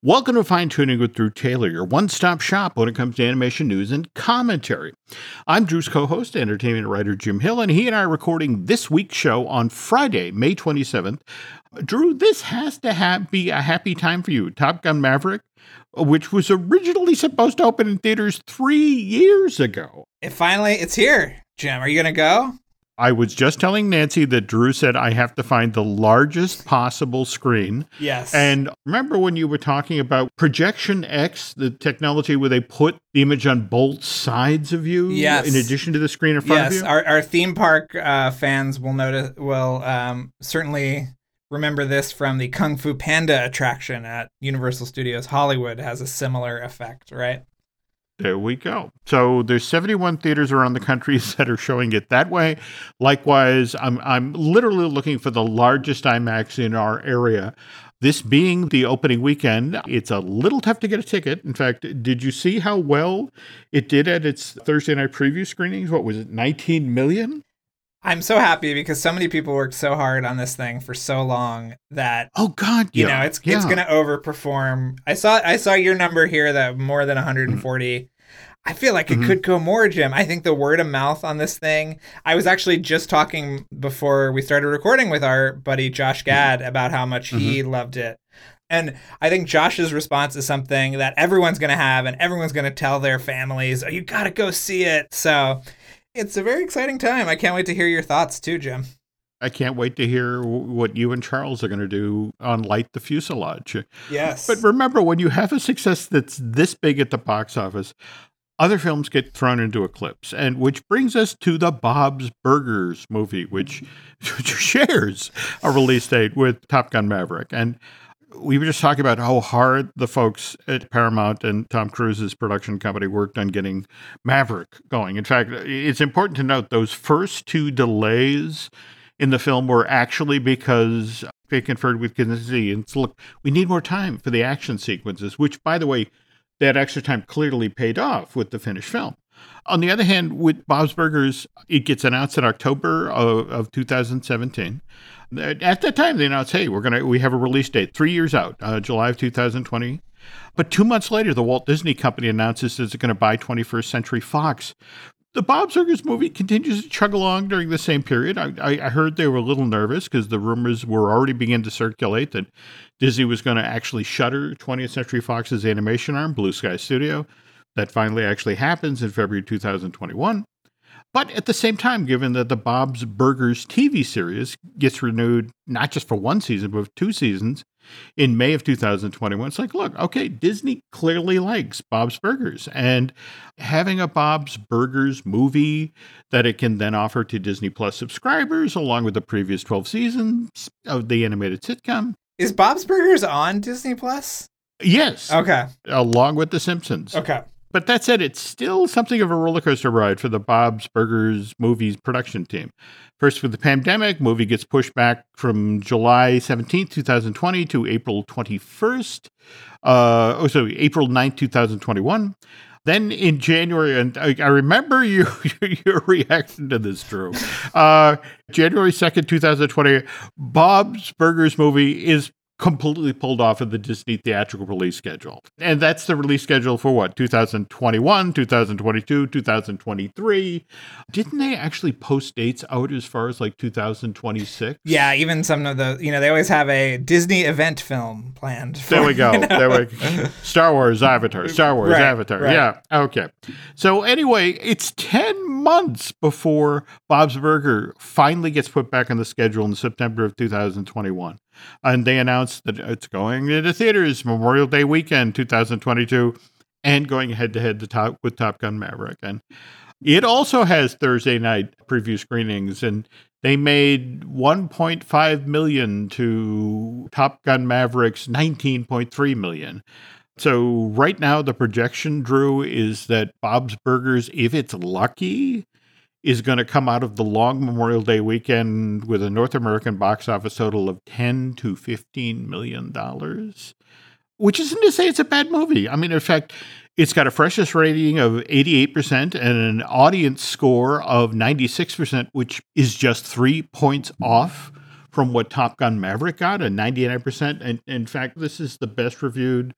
Welcome to Fine Tooning with Drew Taylor, your one stop shop when it comes to animation news and commentary. I'm Drew's co host, entertainment writer Jim Hill, and he and I are recording this week's show on Friday, May 27th. Drew, this has to have, be a happy time for you. Top Gun Maverick, which was originally supposed to open in theaters three years ago. It finally, it's here. Jim, are you going to go? I was just telling Nancy that Drew said I have to find the largest possible screen. Yes. And remember when you were talking about Projection X, the technology where they put the image on both sides of you yes. in addition to the screen in front yes. of you? Our, our theme park uh, fans will notice, will um, certainly remember this from the Kung Fu Panda attraction at Universal Studios Hollywood has a similar effect, right? There we go. So there's 71 theaters around the country that are showing it that way. Likewise, I'm I'm literally looking for the largest IMAX in our area. This being the opening weekend, it's a little tough to get a ticket. In fact, did you see how well it did at its Thursday night preview screenings? What was it, 19 million? I'm so happy because so many people worked so hard on this thing for so long that oh god, you yeah, know it's yeah. it's going to overperform. I saw I saw your number here that more than 140. Mm-hmm. I feel like it mm-hmm. could go more, Jim. I think the word of mouth on this thing. I was actually just talking before we started recording with our buddy Josh mm-hmm. Gad mm-hmm. about how much he mm-hmm. loved it. And I think Josh's response is something that everyone's going to have and everyone's going to tell their families, oh, you got to go see it. So it's a very exciting time. I can't wait to hear your thoughts too, Jim. I can't wait to hear what you and Charles are going to do on Light the Fuselage. Yes. But remember, when you have a success that's this big at the box office, other films get thrown into eclipse. And which brings us to the Bob's Burgers movie, which, which shares a release date with Top Gun Maverick. And we were just talking about how hard the folks at Paramount and Tom Cruise's production company worked on getting Maverick going. In fact, it's important to note those first two delays in the film were actually because they conferred with Kosinski and said, look, we need more time for the action sequences, which, by the way, that extra time clearly paid off with the finished film. On the other hand, with Bob's Burgers, it gets announced in October of, of 2017. At that time, they announced, "Hey, we're gonna we have a release date three years out, uh, July of 2020." But two months later, the Walt Disney Company announces it's going to buy 21st Century Fox. The Bob's Burgers movie continues to chug along during the same period. I, I heard they were a little nervous because the rumors were already beginning to circulate that Disney was going to actually shutter 20th Century Fox's animation arm, Blue Sky Studio. That finally actually happens in February 2021. But at the same time, given that the Bob's Burgers TV series gets renewed not just for one season, but two seasons in May of 2021, it's like, look, okay, Disney clearly likes Bob's Burgers. And having a Bob's Burgers movie that it can then offer to Disney Plus subscribers, along with the previous 12 seasons of the animated sitcom. Is Bob's Burgers on Disney Plus? Yes. Okay. Along with The Simpsons. Okay. But that said, it's still something of a roller coaster ride for the Bob's Burgers movies production team. First, with the pandemic, movie gets pushed back from July 17th, 2020 to April 21st. Uh, oh, sorry, April 9th, 2021. Then in January, and I, I remember you, your reaction to this, Drew. Uh, January 2nd, 2020, Bob's Burgers movie is completely pulled off of the Disney theatrical release schedule. And that's the release schedule for what? 2021, 2022, 2023. Didn't they actually post dates out as far as like 2026? Yeah, even some of the, you know, they always have a Disney event film planned. For, there we go. You know? There we go. Star Wars Avatar, Star Wars right, Avatar. Right. Yeah. Okay. So anyway, it's 10 months before Bob's Burger finally gets put back on the schedule in September of 2021 and they announced that it's going into theaters Memorial Day weekend 2022 and going head to head with Top Gun Maverick. And it also has Thursday night preview screenings and they made 1.5 million to Top Gun Maverick's 19.3 million. So right now the projection Drew is that Bob's Burgers if it's lucky is going to come out of the long Memorial Day weekend with a North American box office total of 10 to 15 million dollars. Which isn't to say it's a bad movie. I mean, in fact, it's got a freshest rating of 88% and an audience score of 96%, which is just three points off from what Top Gun Maverick got, a 99%. And in fact, this is the best reviewed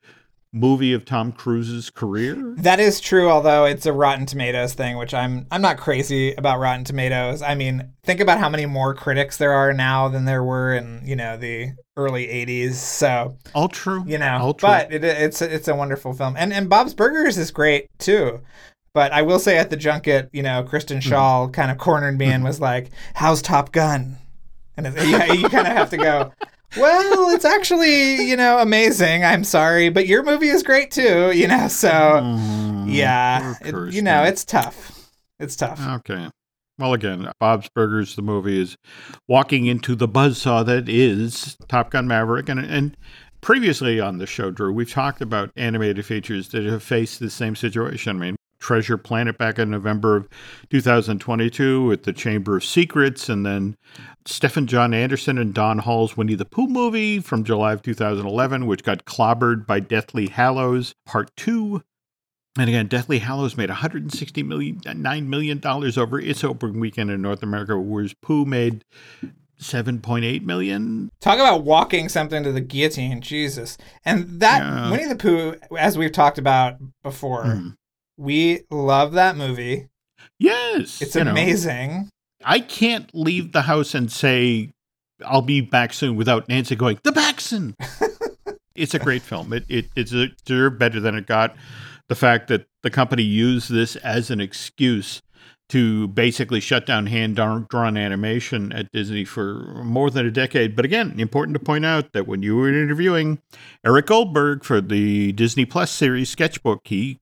movie of Tom Cruise's career. That is true, although it's a Rotten Tomatoes thing, which I'm I'm not crazy about Rotten Tomatoes. I mean, think about how many more critics there are now than there were in you know the early '80s. So all true, you know, all true. but it, it's it's a wonderful film, and and Bob's Burgers is great too. But I will say at the junket, you know, Kristen mm-hmm. Mm-hmm. kind of cornered me and mm-hmm. was like, "How's Top Gun?" And you, you kind of have to go, well, it's actually, you know, amazing. I'm sorry, but your movie is great too, you know. So, mm, yeah, it, you know, it's tough. It's tough. Okay. Well, again, Bob's Burgers, the movie is walking into the buzzsaw that is Top Gun Maverick. And, and previously on the show, Drew, we've talked about animated features that have faced the same situation. I mean, Treasure Planet back in November of 2022 with the Chamber of Secrets, and then Stephen John Anderson and Don Hall's Winnie the Pooh movie from July of 2011, which got clobbered by Deathly Hallows Part 2. And again, Deathly Hallows made $160 million, $9 million over its opening weekend in North America, whereas Pooh made 7.8 million. Talk about walking something to the guillotine, Jesus. And that yeah. Winnie the Pooh, as we've talked about before, mm. We love that movie. Yes. It's amazing. Know, I can't leave the house and say, I'll be back soon without Nancy going, The Backson. it's a great film. It, it It's deserved better than it got. The fact that the company used this as an excuse to basically shut down hand drawn animation at Disney for more than a decade. But again, important to point out that when you were interviewing Eric Goldberg for the Disney Plus series Sketchbook, he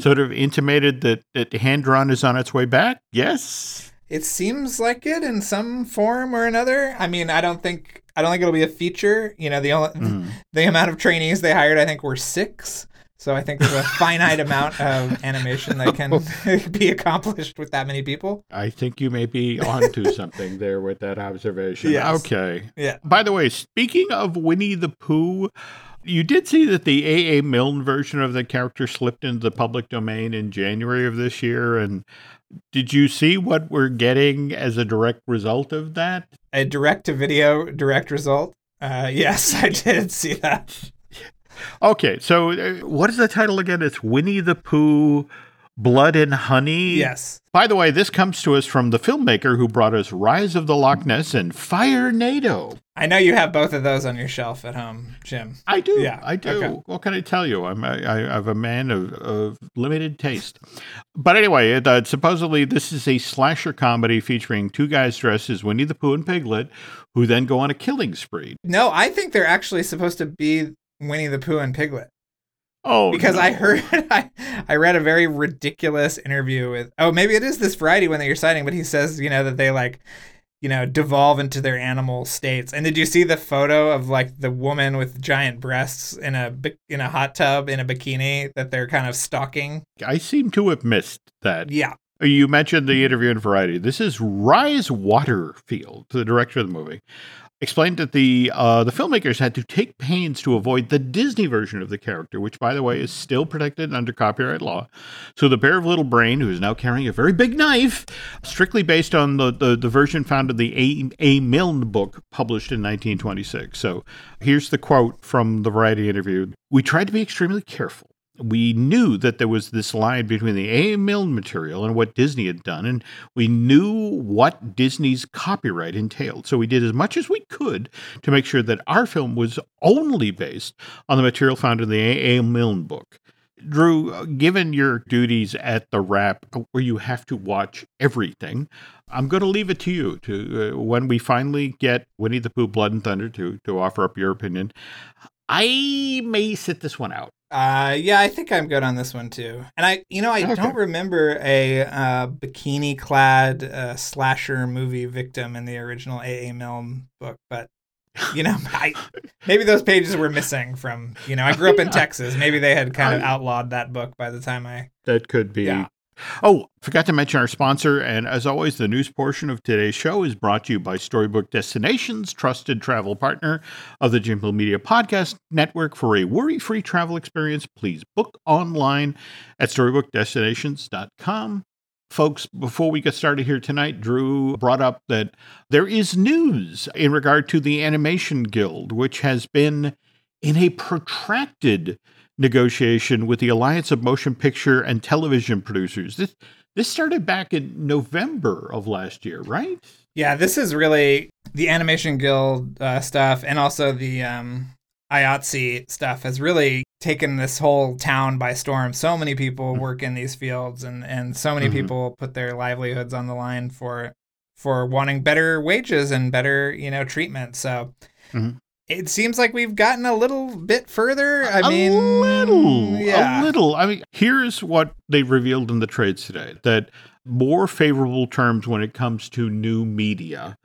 sort of intimated that, that hand drawn is on its way back. Yes. It seems like it in some form or another. I mean, I don't think I don't think it'll be a feature. You know, the only mm. the amount of trainees they hired, I think, were six. So I think there's a finite amount of animation that can be accomplished with that many people. I think you may be onto something there with that observation. Yes. Okay. Yeah. By the way, speaking of Winnie the Pooh, you did see that the A.A. Milne version of the character slipped into the public domain in January of this year. And did you see what we're getting as a direct result of that? A direct to video direct result? Uh, yes, I did see that. Okay, so uh, what is the title again? It's Winnie the Pooh Blood and Honey. Yes. By the way, this comes to us from the filmmaker who brought us Rise of the Loch Ness and Fire Nado. I know you have both of those on your shelf at home, Jim. I do. Yeah, I do. Okay. What can I tell you? I'm I, am a man of, of limited taste. But anyway, it, uh, supposedly this is a slasher comedy featuring two guys dressed as Winnie the Pooh and Piglet, who then go on a killing spree. No, I think they're actually supposed to be Winnie the Pooh and Piglet. Oh, because no. I heard I, I read a very ridiculous interview with oh maybe it is this variety one that you're citing, but he says you know that they like you know devolve into their animal states. And did you see the photo of like the woman with giant breasts in a in a hot tub in a bikini that they're kind of stalking? I seem to have missed that. Yeah. You mentioned the interview in Variety. This is Rhys Waterfield, the director of the movie explained that the uh, the filmmakers had to take pains to avoid the Disney version of the character, which, by the way, is still protected under copyright law. So the Bear of Little Brain, who is now carrying a very big knife, strictly based on the, the, the version found in the A. A. Milne book published in 1926. So here's the quote from the Variety interview. We tried to be extremely careful we knew that there was this line between the A. Milne material and what Disney had done, and we knew what Disney's copyright entailed. So we did as much as we could to make sure that our film was only based on the material found in the A. A. Milne book. Drew, given your duties at the Wrap, where you have to watch everything, I'm going to leave it to you to uh, when we finally get Winnie the Pooh, Blood and Thunder to to offer up your opinion. I may sit this one out. Uh, yeah, I think I'm good on this one too. And I, you know, I okay. don't remember a uh, bikini-clad uh, slasher movie victim in the original A. A. Milne book, but you know, I maybe those pages were missing from. You know, I grew up in Texas. Maybe they had kind of outlawed that book by the time I. That could be. Yeah. Oh, forgot to mention our sponsor. And as always, the news portion of today's show is brought to you by Storybook Destinations, trusted travel partner of the Jim Hill Media Podcast Network. For a worry free travel experience, please book online at storybookdestinations.com. folks, before we get started here tonight, Drew brought up that there is news in regard to the Animation Guild, which has been in a protracted negotiation with the Alliance of Motion Picture and Television Producers. This this started back in November of last year, right? Yeah, this is really the Animation Guild uh, stuff, and also the um, IATSE stuff has really taken this whole town by storm. So many people Mm-hmm. work in these fields, and and so many Mhm. people put their livelihoods on the line for for wanting better wages and better you know treatment. So. Mhm. It seems like we've gotten a little bit further. I a mean, little, yeah. a little. I mean, here's what they revealed in the trades today: that more favorable terms when it comes to new media.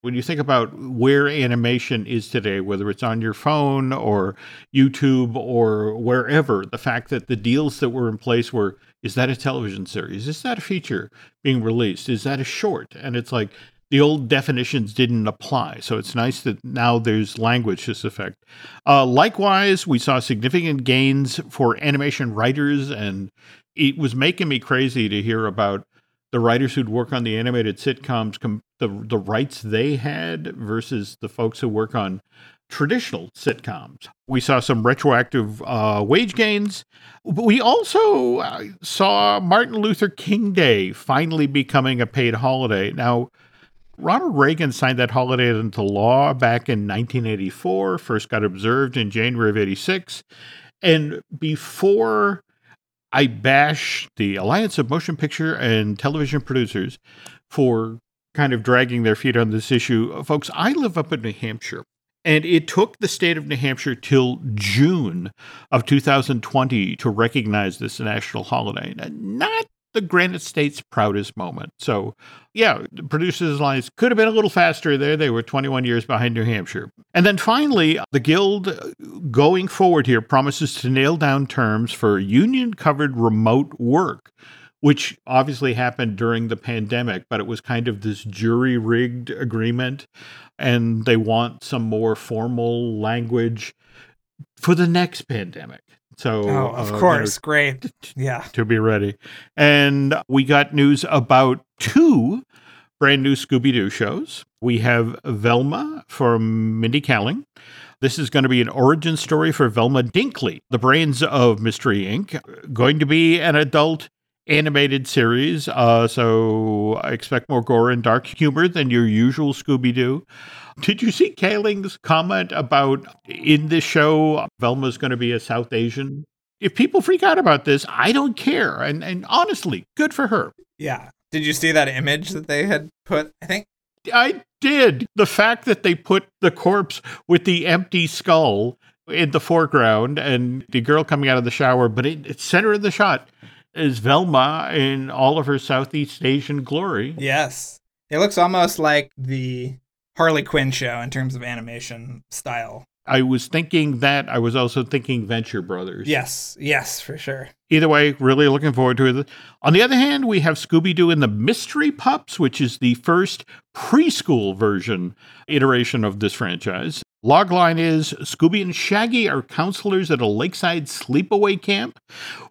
When you think about where animation is today, whether it's on your phone or YouTube or wherever, the fact that the deals that were in place were is that a television series? Is that a feature being released? Is that a short? And it's like the old definitions didn't apply. So it's nice that now there's language to this effect. Uh, likewise, we saw significant gains for animation writers, and it was making me crazy to hear about the writers who'd work on the animated sitcoms, com- the the rights they had versus the folks who work on traditional sitcoms. We saw some retroactive uh, wage gains. But we also uh, saw Martin Luther King Day finally becoming a paid holiday. Now, Ronald Reagan signed that holiday into law back in 1984, first got observed in January of 86. And before I bash the Alliance of Motion Picture and Television Producers for kind of dragging their feet on this issue, folks, I live up in New Hampshire. And it took the state of New Hampshire till June of 2020 to recognize this national holiday. Not the Granite State's proudest moment. So, yeah, Producers Alliance could have been a little faster there. They were 21 years behind New Hampshire. And then finally, the Guild uh, going forward here promises to nail down terms for union covered remote work. Which obviously happened during the pandemic, but it was kind of this jury rigged agreement. And they want some more formal language for the next pandemic. So, oh, of uh, you know, course, great. Yeah, to be ready. And we got news about two brand new Scooby Doo shows. We have Velma from Mindy Kaling. This is going to be an origin story for Velma Dinkley, the brains of Mystery Inc., going to be an adult animated series. Uh, so I expect more gore and dark humor than your usual Scooby Doo. Did you see Kaling's comment about in this show, Velma's going to be a South Asian? If people freak out about this, I don't care. And, and honestly, good for her. yeah. Did you see that image that they had put? I think I did. The fact that they put the corpse with the empty skull in the foreground and the girl coming out of the shower, but it, it's center of the shot is Velma in all of her Southeast Asian glory. yes, it looks almost like the Harley Quinn show in terms of animation style. I was thinking that. I was also thinking Venture Brothers. Yes, yes, for sure. Either way, really looking forward to it. On the other hand, we have Scooby Doo and the Mystery Pups, which is the first preschool version iteration of this franchise. Logline is Scooby and Shaggy are counselors at a lakeside sleepaway camp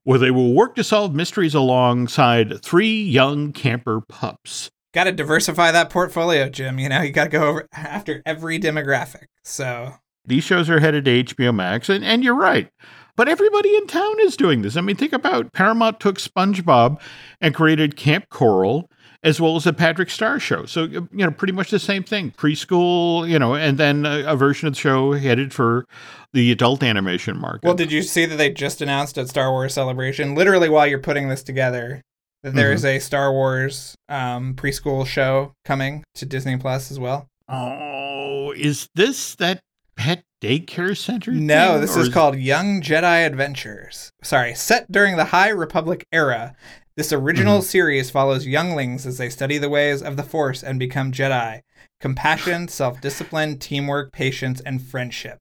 where they will work to solve mysteries alongside three young camper pups. Got to diversify that portfolio, Jim. You know, you got to go over after every demographic. So These shows are headed to HBO Max, and, and you're right. But everybody in town is doing this. I mean, think about Paramount took SpongeBob and created Camp Coral, as well as the Patrick Star show. So, you know, pretty much the same thing preschool, you know, and then a, a version of the show headed for the adult animation market. Well, did you see that they just announced at Star Wars Celebration, literally while you're putting this together, that there is a Star Wars um, preschool show coming to Disney Plus as well? oh, is this that pet daycare center? No, thing, this or is called Young Jedi Adventures. Sorry, set during the High Republic era. This original series follows younglings as they study the ways of the Force and become Jedi. Compassion, self discipline, teamwork, patience, and friendship.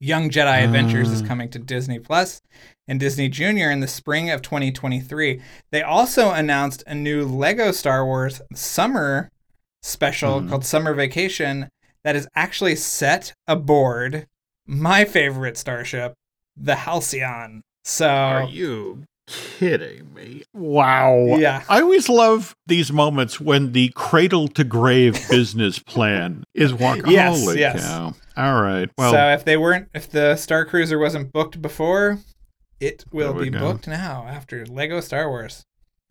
Young Jedi Adventures is Ah. coming to Disney Plus and Disney Junior in the spring of 2023. They also announced a new Lego Star Wars summer special Mhm. called Summer Vacation that is actually set aboard my favorite starship, the Halcyon. So Are you kidding me. Wow. Yeah. I always love these moments when the cradle to grave business plan is walking. Yes, Holy yes. cow. All right. Well, so if they weren't, if the Star Cruiser wasn't booked before, it will be go. booked now after Lego Star Wars.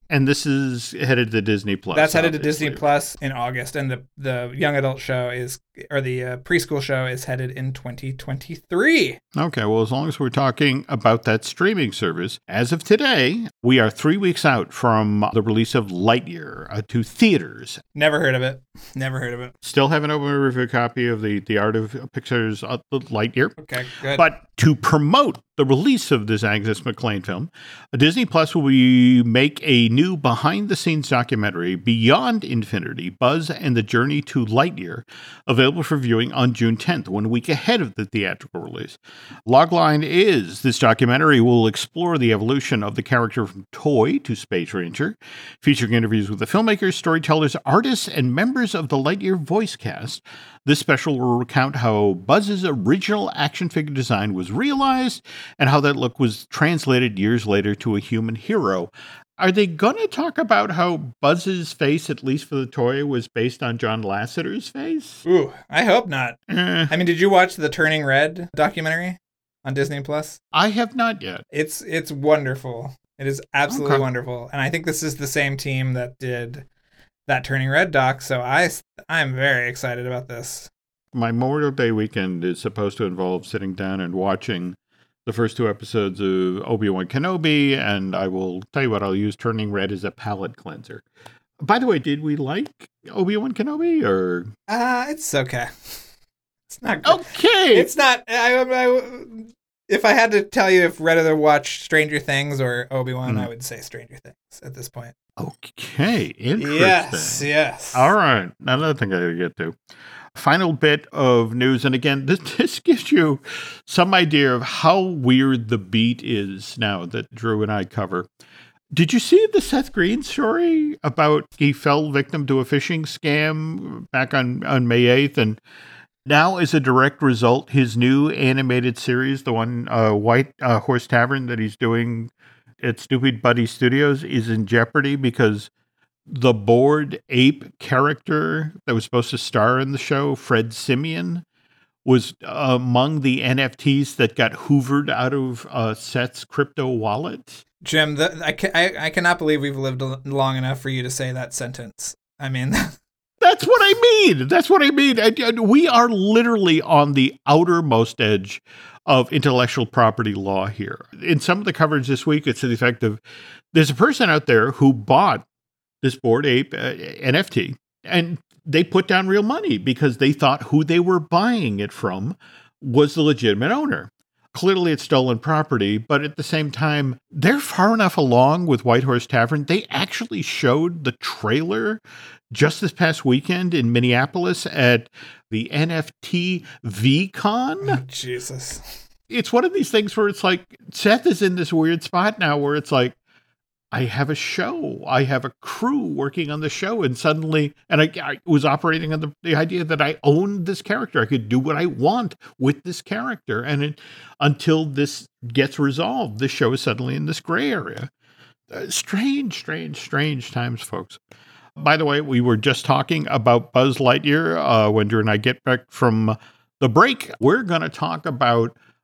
And this is headed to Disney Plus. That's headed to Disney. Plus in August, and the the young adult show is, or the uh, preschool show is headed in 2023. Okay, well, as long as we're talking about that streaming service, as of today, we are three weeks out from the release of Lightyear uh, to theaters. Never heard of it. Never heard of it. Still haven't opened a review copy of the, the Art of Pixar's uh, Lightyear. Okay, good. But to promote the release of this Angus MacLane film, Disney Plus will be, make a new behind the scenes documentary, Beyond Infinity Buzz and the Journey to Lightyear, available for viewing on June 10th, one week ahead of the theatrical release. Logline is this documentary will explore the evolution of the character from toy to Space Ranger, featuring interviews with the filmmakers, storytellers, artists, and members of the Lightyear voice cast. This special will recount how Buzz's original action figure design was realized and how that look was translated years later to a human hero. Are they going to talk about how Buzz's face, at least for the toy, was based on John Lasseter's face? Ooh, I hope not. Eh, I mean, did you watch the Turning Red documentary on Disney Plus? I have not yet. It's it's wonderful. It is absolutely Okay. wonderful, and I think this is the same team that did that Turning Red doc. So I I'm very excited about this. My Memorial Day weekend is supposed to involve sitting down and watching the first two episodes of Obi Wan Kenobi, and I will tell you what, I'll use Turning Red as a palate cleanser. By the way, did we like Obi Wan Kenobi or Uh it's okay. It's not good. okay? It's not. I, I, if I had to tell you if rather watch Stranger Things or Obi Wan, Hmm. I would say Stranger Things at this point. okay, interesting. Yes, yes. All right, another thing I gotta get to. Final bit of news, and again, this, this gives you some idea of how weird the beat is now that Drew and I cover. Did you see the Seth Green story about he fell victim to a phishing scam back on, on May 8th? And now, as a direct result, his new animated series, the one uh, White uh, Horse Tavern that he's doing at Stoopid Buddy Stoodios, is in jeopardy because the Bored Ape character that was supposed to star in the show, Fred Simian, was among the NFTs that got hoovered out of uh, Seth's crypto wallet. Jim, the, I, I I cannot believe we've lived long enough for you to say that sentence. I mean, That's what I mean. That's what I mean. And- and We are literally on the outermost edge of intellectual property law here. In some of the coverage this week, it's to the effect of there's a person out there who bought this Bored Ape uh, NFT and they put down real money because they thought who they were buying it from was the legitimate owner. Clearly, it's stolen property, but at the same time, they're far enough along with White Horse Tavern. They actually showed the trailer just this past weekend in Minneapolis at the NFT VeeCon. Jesus. It's one of these things where it's like Seth is in this weird spot now where it's like, I have a show, I have a crew working on the show, and suddenly, and I, I was operating on the, the idea that I owned this character. I could do what I want with this character. And it, until this gets resolved, this show is suddenly in this gray area. Uh, strange, strange, strange times, folks. By the way, we were just talking about Buzz Lightyear uh, when Drew and I get back from the break. We're going to talk about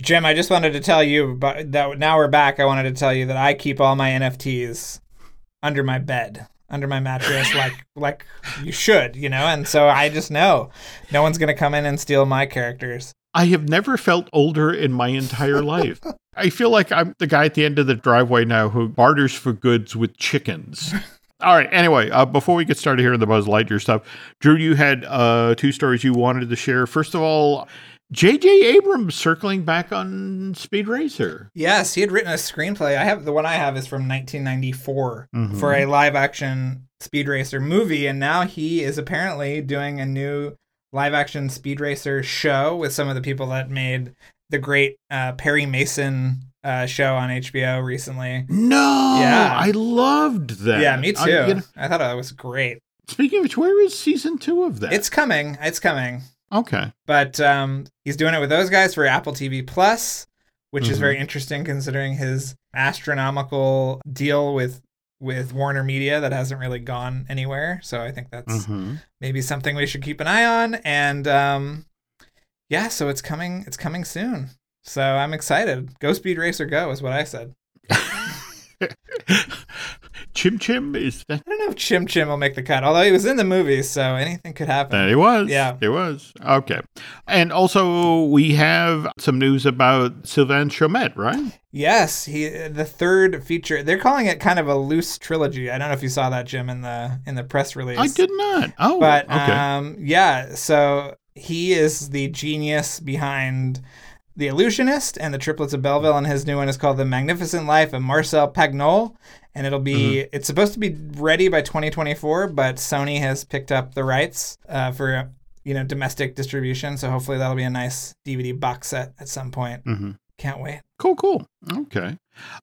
Jim, I just wanted to tell you about that. Now we're back. I wanted to tell you that I keep all my NFTs under my bed, under my mattress, like like you should, you know. And so I just know no one's gonna come in and steal my characters. I have never felt older in my entire life. I feel like I'm the guy at the end of the driveway now who barters for goods with chickens. All right. Anyway, uh, before we get started here in the Buzz Lightyear stuff, Drew, you had uh, two stories you wanted to share. First of all, J.J. Abrams circling back on Speed Racer. Yes, he had written a screenplay. I have the one I have is from 1994 Mhm. for a live action Speed Racer movie, and now he is apparently doing a new live action Speed Racer show with some of the people that made the great uh, Perry Mason uh, show on HBO recently. No, Yeah. I loved that. Yeah, me too. I- you know, I thought it was great. speaking of which, where is season two of that? It's coming. It's coming. Okay. But um, he's doing it with those guys for Apple TV Plus, which is Mhm. very interesting considering his astronomical deal with with Warner Media that hasn't really gone anywhere. So I think that's Mhm. maybe something we should keep an eye on. And um, yeah, so it's coming. It's coming soon. So I'm excited. Go Speed Racer, go is what I said. Chim Chim is that? I don't know if Chim Chim will make the cut, although he was in the movie, so anything could happen. That it was. Yeah. He was. Okay. And also, we have some news about Sylvain Chomet, right? Yes, he the third feature. They're calling it kind of a loose trilogy. I don't know if you saw that, Jim, in the in the press release. I did not. Oh, but okay. um, yeah. So he is the genius behind the Illusionist and the Triplets of Belleville, and his new one is called The Magnificent Life of Marcel Pagnol. And it'll be Mm-hmm. it's supposed to be ready by 2024, but Sony has picked up the rights uh, for you know domestic distribution. So hopefully that'll be a nice DVD box set at some point. Mhm. Can't wait. Cool, cool. Okay.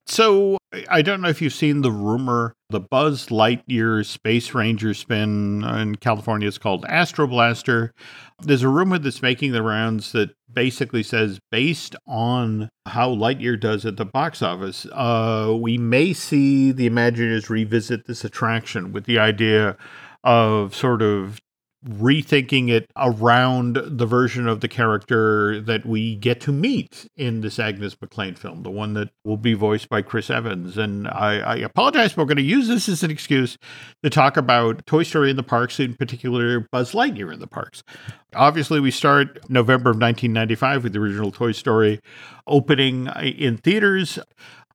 So I don't know if you've seen the rumor, the Buzz Lightyear Space Ranger spin in California. is called Astro Blaster. There's a rumor that's making the rounds that basically says, based on how Lightyear does at the box office, uh, we may see the Imagineers revisit this attraction with the idea of sort of rethinking it around the version of the character that we get to meet in this Angus MacLane film, the one that will be voiced by Chris Evans. And I, I apologize, but we're going to use this as an excuse to talk about Toy Story in the parks, in particular Buzz Lightyear in the parks. Obviously, we start November of 1995 with the original Toy Story opening uh, in theaters.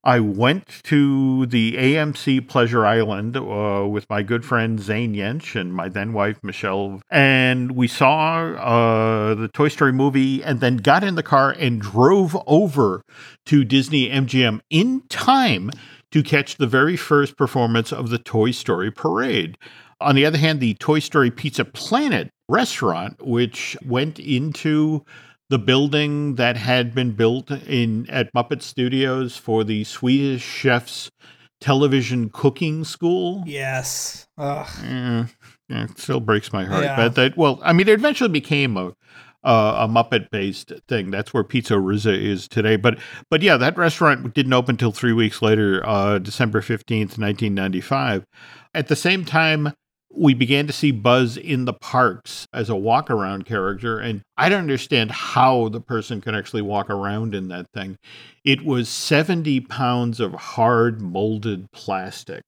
I went to the AMC Pleasure Island uh, with my good friend Zane Yench and my then wife Michelle, and we saw uh, the Toy Story movie, and then got in the car and drove over to Disney MGM in time to catch the very first performance of the Toy Story parade. On the other hand, the Toy Story Pizza Planet restaurant, which went into the building that had been built in at Muppet Studios for the Swedish chef's television cooking school. Yes. Ugh. Eh, eh, it still breaks my heart. Yeah. But that, well, I mean, it eventually became a uh, a Muppet based thing. That's where PizzeRizzo is today. But but yeah, that restaurant didn't open until three weeks later, uh, December fifteenth, nineteen ninety five. At the same time, we began to see Buzz in the parks as a walk around character. And I don't understand how the person could actually walk around in that thing. It was 70 pounds of hard molded plastic.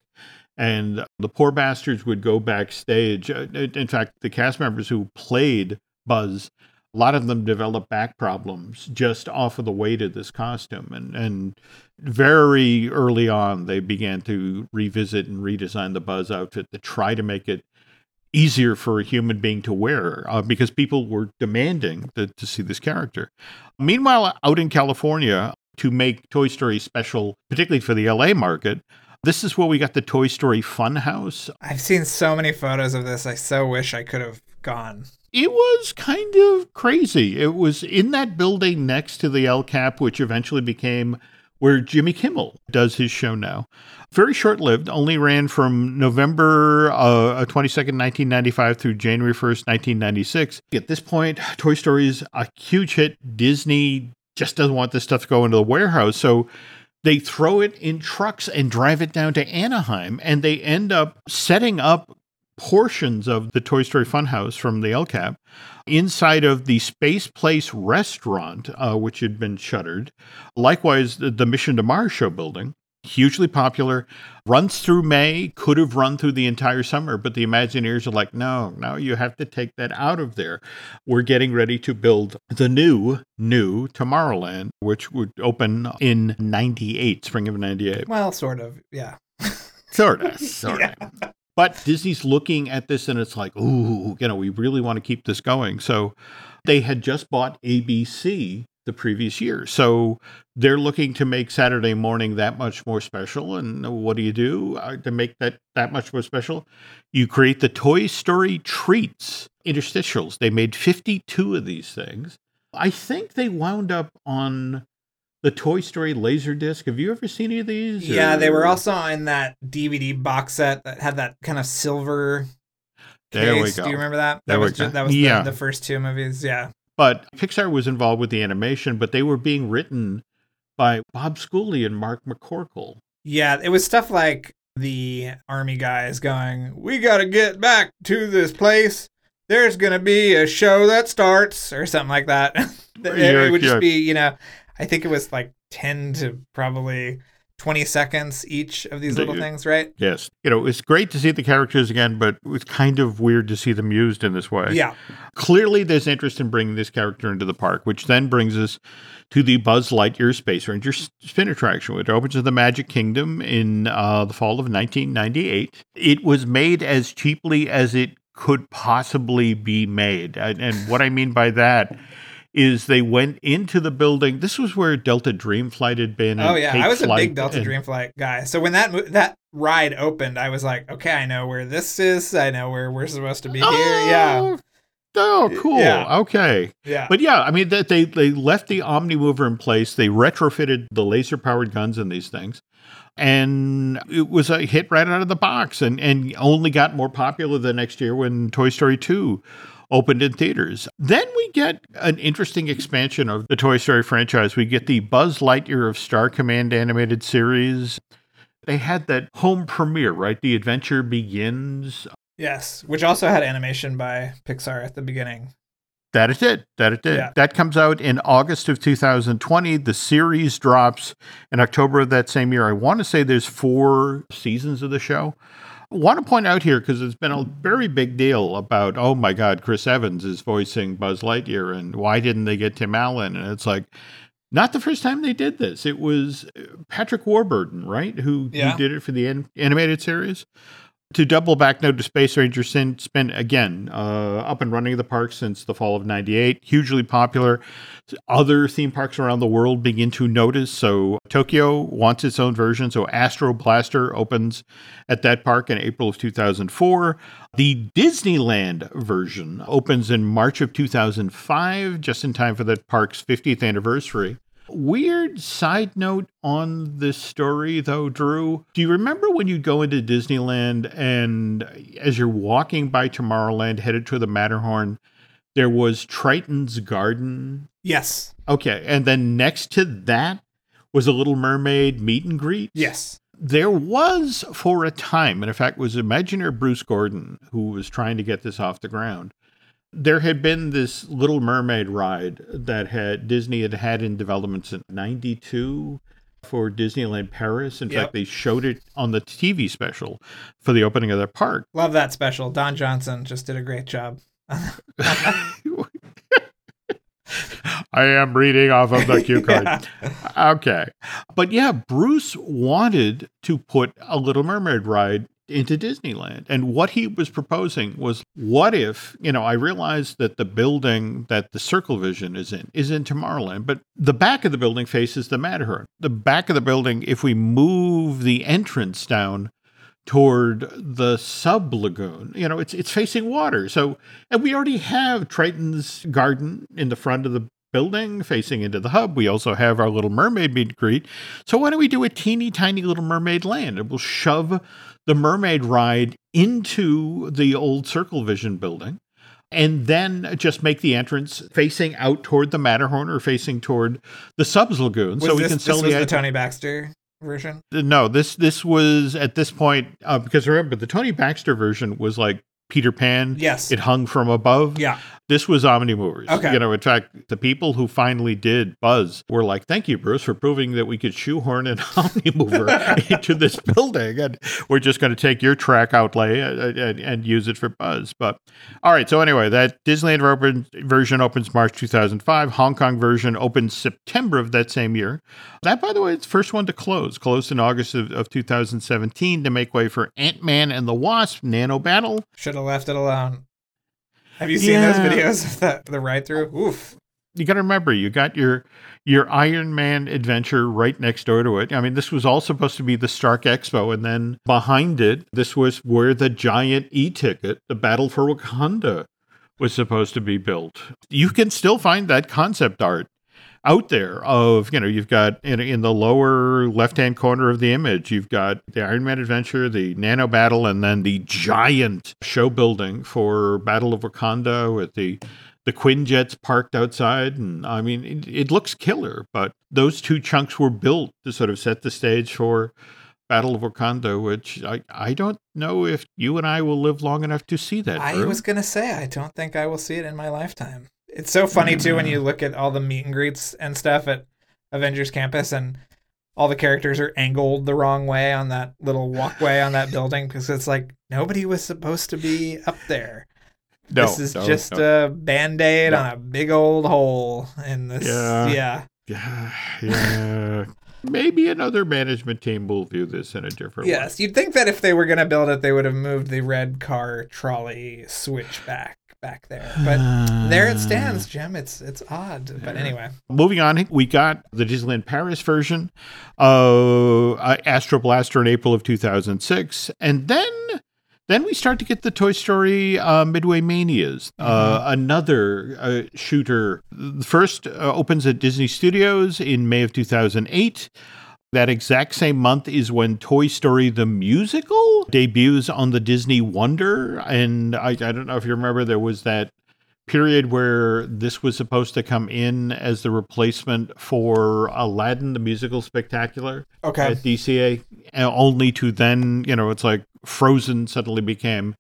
And the poor bastards would go backstage. Uh, In fact, the cast members who played Buzz, a lot of them developed back problems just off of the weight of this costume. And, and very early on, they began to revisit and redesign the Buzz outfit to try to make it easier for a human being to wear uh, because people were demanding to, to see this character. Meanwhile, out in California, to make Toy Story special, particularly for the LA market, this is where we got the Toy Story Funhouse. I've seen so many photos of this. I so wish I could have gone. It was kind of crazy. It was in that building next to the El Cap, which eventually became where Jimmy Kimmel does his show now. Very short lived, only ran from November uh, 22nd, 1995 through January 1st, 1996. At this point, Toy Story is a huge hit. Disney just doesn't want this stuff to go into the warehouse. So they throw it in trucks and drive it down to Anaheim, and they end up setting up portions of the Toy Story Funhouse from the El Cap inside of the Space Place restaurant, uh, which had been shuttered. Likewise, the, the Mission to Mars show building hugely popular, runs through May, could have run through the entire summer, but the Imagineers are like, no, no, you have to take that out of there. We're getting ready to build the new, new Tomorrowland, which would open in 98, spring of 98. Well, sort of, yeah. Sort of, sort of. But Disney's looking at this and it's like, ooh, you know, we really want to keep this going. So they had just bought ABC the previous year. So they're looking to make Saturday morning that much more special. And what do you do uh, to make that that much more special? You create the Toy Story treats interstitials. They made 52 of these things. I think they wound up on the Toy Story Laserdisc. Have you ever seen any of these? Yeah, or? they were also in that DVD box set that had that kind of silver. There case. we go. Do you remember that? There that was we go. that was yeah. the, the first two movies. Yeah. But Pixar was involved with the animation, but they were being written by Bob Schooley and Mark McCorkle. Yeah, it was stuff like the army guys going, "We got to get back to this place. There's going to be a show that starts," or something like that. it would just be, you know, I think it was like 10 to probably 20 seconds each of these little things, right? Yes. You know, it's great to see the characters again, but it's kind of weird to see them used in this way. Yeah. Clearly, there's interest in bringing this character into the park, which then brings us to the Buzz Lightyear Space Ranger spin attraction, which opens in the Magic Kingdom in uh, the fall of 1998. It was made as cheaply as it could possibly be made. And, and what I mean by that is they went into the building. This was where Delta Dream Flight had been. Oh yeah, I was a big Delta and, Dream Flight guy. So when that that ride opened, I was like, okay, I know where this is. I know where we're supposed to be oh, here. Yeah. Oh, cool. Yeah. Okay. Yeah. But yeah, I mean that they they left the Omni Mover in place. They retrofitted the laser powered guns in these things. And it was a hit right out of the box and, and only got more popular the next year when Toy Story 2 opened in theaters. Then we get an interesting expansion of the Toy Story franchise. We get the Buzz Lightyear of Star Command animated series. They had that home premiere, right? The Adventure Begins. Yes, which also had animation by Pixar at the beginning. That it did. That it did. Yeah. That comes out in August of 2020. The series drops in October of that same year. I want to say there's four seasons of the show want to point out here because it's been a very big deal about oh my god chris evans is voicing buzz lightyear and why didn't they get tim allen? And it's like not the first time they did this. It was uh, patrick warburton right? Who, yeah. who did it for the an- animated series to double back now to Space Ranger, since been again uh, up and running the park since the fall of '98, hugely popular. Other theme parks around the world begin to notice. So Tokyo wants its own version. So Astro Blaster opens at that park in April of 2004. The Disneyland version opens in March of 2005, just in time for that park's 50th anniversary. Weird side note on this story, though, Drew. Do you remember when you'd go into Disneyland and uh, as you're walking by Tomorrowland headed to the Matterhorn, there was Triton's Garden? Yes. Okay. And then next to that was a Little Mermaid meet and greet? Yes. There was for a time, and in fact, was Imagineer Bruce Gordon who was trying to get this off the ground there had been this Little Mermaid ride that had Disney had had in development since '92 for Disneyland Paris. In yep. fact, they showed it on the TV special for the opening of their park. Love that special. Don Johnson just did a great job. I am reading off of the cue card. yeah. Okay. But yeah, Bruce wanted to put a Little Mermaid ride into Disneyland. And what he was proposing was what if, you know, I realized that the building that the Circle Vision is in is in Tomorrowland, but the back of the building faces the Matterhorn. The back of the building, if we move the entrance down toward the sub lagoon, you know, it's it's facing water. So and we already have Triton's garden in the front of the building facing into the hub. We also have our little mermaid meet and greet. So why don't we do a teeny tiny little mermaid land and we'll shove the mermaid ride into the old Circle Vision building and then just make the entrance facing out toward the Matterhorn or facing toward the Subs Lagoon. Was so we can sell the, the Tony Baxter version. No, this this was at this point uh, because remember the Tony Baxter version was like Peter Pan. Yes. It hung from above. Yeah. This was Omnimovers. Okay. You know, in fact, the people who finally did Buzz were like, thank you, Bruce, for proving that we could shoehorn an Omnimover into this building. And we're just going to take your track outlay and, and, and use it for Buzz. But all right. So, anyway, that Disneyland open, version opens March 2005. Hong Kong version opens September of that same year. That, by the way, it's the first one to close, closed in August of, of 2017 to make way for Ant Man and the Wasp Nano Battle. Should have left it alone. Have you seen Yeah. those videos of that the ride through? Oof. you got to remember you got your your Iron Man adventure right next door to it. I mean, this was all supposed to be the Stark Expo, and then behind it, this was where the giant e-ticket, the Battle for Wakanda, was supposed to be built. You can still find that concept art out there of you know you've got in, in the lower left hand corner of the image you've got the iron man adventure the nano battle and then the giant show building for battle of wakanda with the the Quinjets parked outside, and I mean, it, it looks killer. But those two chunks were built to sort of set the stage for Battle of Wakanda, which I, I don't know if you and I will live long enough to see that. I was gonna say I don't think I will see it in my lifetime. It's so funny too when you mm. look at all the meet and greets and stuff at Avengers Campus and all the characters are angled the wrong way on that little walkway on that building because it's like nobody was supposed to be up there. no, this is no, just no. a band-aid No. on a big old hole in this Yeah. yeah. yeah, yeah. Maybe another management team will view this in a different way. Yes, you'd think that if they were going to build it, they would have moved the red car trolley switch back back there. But there it stands, Jim. It's it's odd, but anyway. Moving on, we got the Disneyland Paris version of uh, Astro Blaster in April of 2006, and then then we start to get the Toy Story uh, Midway Manias, uh, another uh, shooter. The first uh, opens at Disney Studios in May of 2008. That exact same month is when Toy Story the musical debuts on the Disney Wonder. And I, I don't know if you remember, there was that period where this was supposed to come in as the replacement for Aladdin the musical spectacular Okay. at DCA, only to then, you know, it's like Frozen suddenly became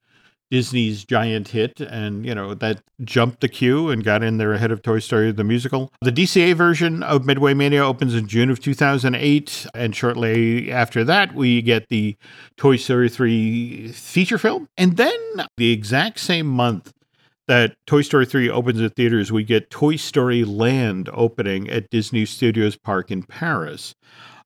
Disney's giant hit, and you know that jumped the queue and got in there ahead of Toy Story the musical. The DCA version of Midway Mania opens in June of 2008, and shortly after that, we get the Toy Story 3 feature film, and then the exact same month that Toy Story 3 opens at theaters, we get Toy Story Land opening at Disney Studios Park in Paris.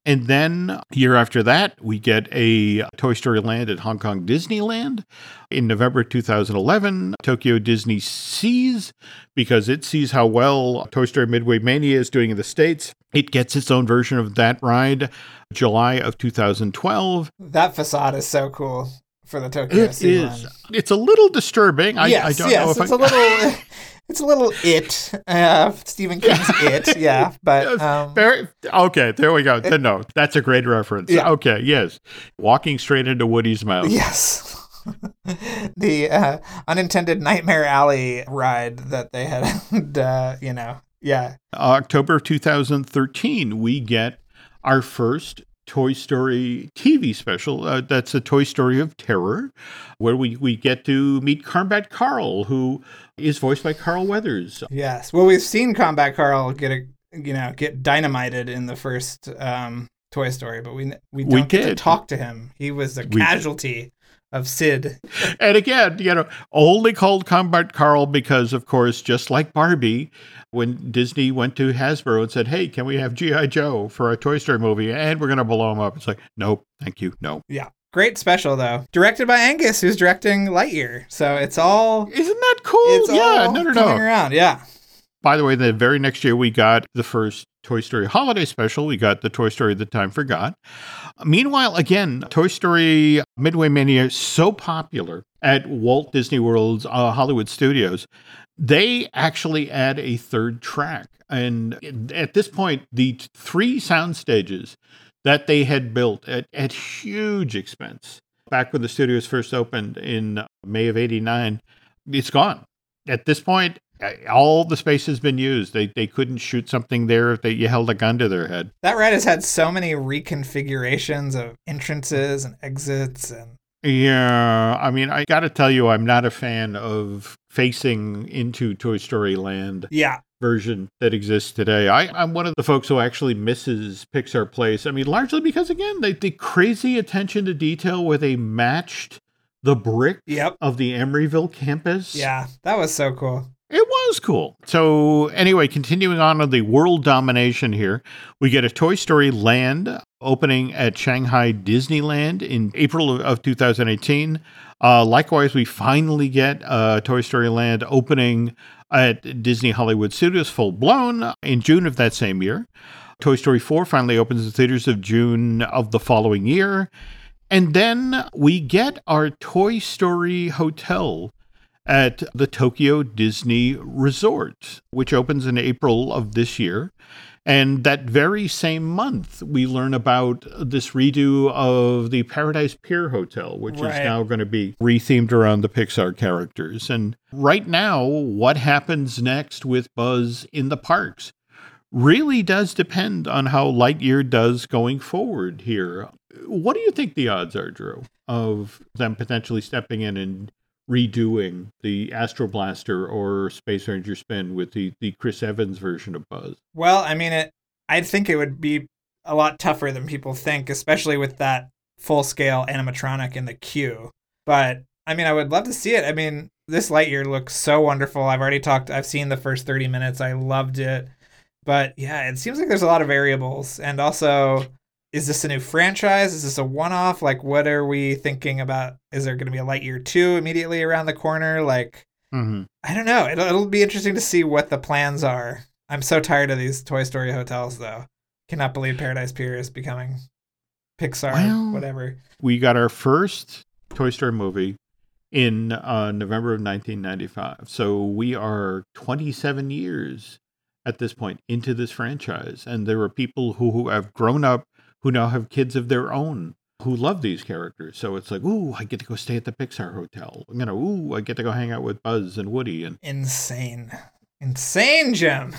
And then year after that, we get a Toy Story Land at Hong Kong Disneyland. In November 2011, Tokyo DisneySea, because it sees how well Toy Story Midway Mania is doing in the States, it gets its own version of that ride July of 2012. That facade is so cool for the Tokyo It is. It's a little disturbing. I, yes, I don't yes, know if it's I, a little it's a little it. Uh, Stephen King's it, yeah. But um, Very okay. There we go. Then no, that's a great reference. Yeah. Okay, yes, walking straight into Woody's mouth. Yes. the uh, unintended Nightmare Alley ride that they had, uh, you know, yeah. October 2013, we get our first Toy Story TV special. Uh, that's a Toy Story of Terror, where we, we get to meet Combat Carl, who is voiced by Carl Weathers. Yes. Well, we've seen Combat Carl get a, you know, get dynamited in the first um, Toy Story, but we we don't We get to talk to him. He was a casualty of Sid. And again, you know, only called Combat Carl because, of course, just like Barbie, when Disney went to Hasbro and said, "Hey, can we have GI Joe for a Toy Story movie?" and we're going to blow him up, it's like, nope, thank you, no. Yeah. Great special though. Directed by Angus, who's directing Lightyear. So it's all Isn't that cool? it's yeah, all no, no, coming no. around. Yeah. By the way, the very next year we got the first Toy Story holiday special. We got the Toy Story That Time Forgot. Meanwhile, again, Toy Story Midway Mania so popular at Walt Disney World's uh, Hollywood Studios, they actually add a third track. And at this point, the three sound stages that they had built at, at huge expense back when the studios first opened in May of 89, it's gone. At this point, all the space has been used. They, they couldn't shoot something there if they, you held a gun to their head. That ride has had so many reconfigurations of entrances and exits and Yeah, I mean, I got to tell you, I'm not a fan of facing into Toy Story Land Yeah. version that exists today. I, I'm one of the folks who actually misses Pixar Place. I mean, largely because, again, they, the crazy attention to detail where they matched the brick Yep. of the Emeryville campus. Yeah. That was so cool. It was cool. So, anyway, continuing on on the world domination here, we get a Toy Story Land opening at Shanghai Disneyland in April of 2018. Uh, likewise, we finally get uh, Toy Story Land opening at Disney Hollywood Studios full blown in June of that same year. Toy Story 4 finally opens in theaters of June of the following year. And then we get our Toy Story Hotel at the Tokyo Disney Resort, which opens in April of this year. And that very same month, we learn about this redo of the Paradise Pier Hotel, which is now going to be rethemed around the Pixar characters. And right now, what happens next with Buzz in the parks really does depend on how Lightyear does going forward here. What do you think the odds are, Drew, of them potentially stepping in and redoing the Astro Blaster or Space Ranger spin with the, the Chris Evans version of Buzz? Well, I mean, it. I think it would be a lot tougher than people think, especially with that full scale animatronic in the queue. But I mean, I would love to see it. I mean, this Lightyear looks so wonderful. I've already talked. I've seen the first thirty minutes. I loved it. But yeah, it seems like there's a lot of variables, and also. Is this a new franchise? Is this a one off? Like, what are we thinking about? Is there going to be a Lightyear 2 immediately around the corner? Like, Mm-hmm. I don't know. It'll, it'll be interesting to see what the plans are. I'm so tired of these Toy Story hotels, though. Cannot believe Paradise Pier is becoming Pixar, Well- whatever. We got our first Toy Story movie in uh, November of 1995. So we are 27 years at this point into this franchise. And there are people who, who have grown up who now have kids of their own who love these characters. So it's like, ooh, I get to go stay at the Pixar Hotel. You know, ooh, I get to go hang out with Buzz and Woody. And Insane. Insane, Jim.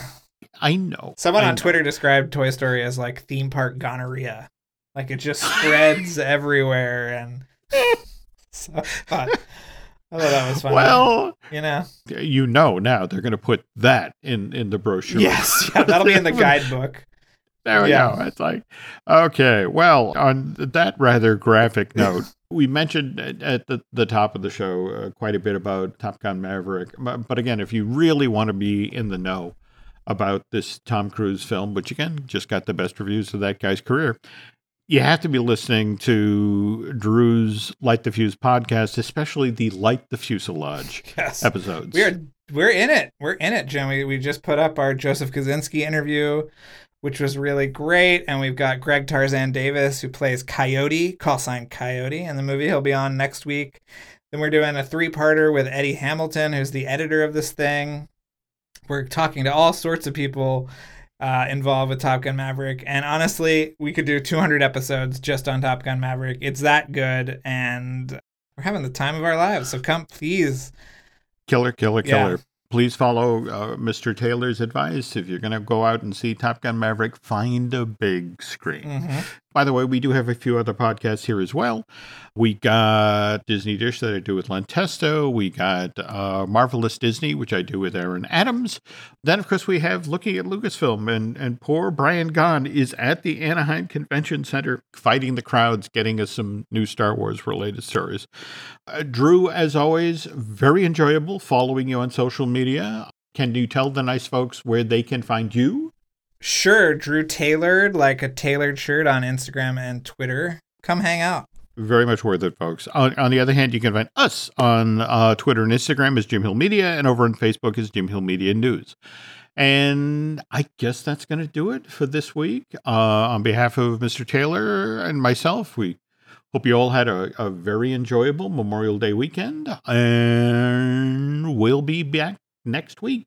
I know. Someone I on know. Twitter described Toy Story as like theme park gonorrhea. Like it just spreads everywhere and so fun. I thought that was funny. Well, you know. you know now they're going to put that in in the brochure. Yes, yeah, that'll be in the guidebook. There we Yeah. go. It's like, okay, well, on that rather graphic note, we mentioned at the, the top of the show uh, quite a bit about Top Gun Maverick. But, again, if you really want to be in the know about this Tom Cruise film, which again just got the best reviews of that guy's career, you have to be listening to Drew's Light the Fuse podcast, especially the Light the Fuselage Yes. episodes. We're we're in it. We're in it, Jim. We, we just put up our Joseph Kosinski interview, which was really great, and we've got Greg Tarzan Davis who plays Coyote, call sign Coyote, in the movie. He'll be on next week. Then we're doing a three-parter with Eddie Hamilton, who's the editor of this thing. We're talking to all sorts of people uh, involved with Top Gun Maverick, and honestly, we could do 200 episodes just on Top Gun Maverick. It's that good, and we're having the time of our lives. So come, please. Killer, killer, Yeah. Please follow uh, Mr. Taylor's advice. If you're going to go out and see Top Gun Maverick, find a big screen. Mhm. By the way, we do have a few other podcasts here as well. We got Disney Dish that I do with Len Testa. We got uh, Marvelous Disney, which I do with Aaron Adams. Then, of course, we have Looking at Lucasfilm, and, and poor Brian Gahn is at the Anaheim Convention Center fighting the crowds, getting us some new Star Wars related stories. Uh, Drew, as always, very enjoyable following you on social media. Can you tell the nice folks where they can find you? Sure, Drew tailored like a tailored shirt on Instagram and Twitter. Come hang out. Very much worth it, folks. On, on the other hand, you can find us on uh, Twitter and Instagram as Jim Hill Media, and over on Facebook as Jim Hill Media News. And I guess that's going to do it for this week. Uh, on behalf of Mr. Taylor and myself, we hope you all had a, a very enjoyable Memorial Day weekend, and we'll be back next week.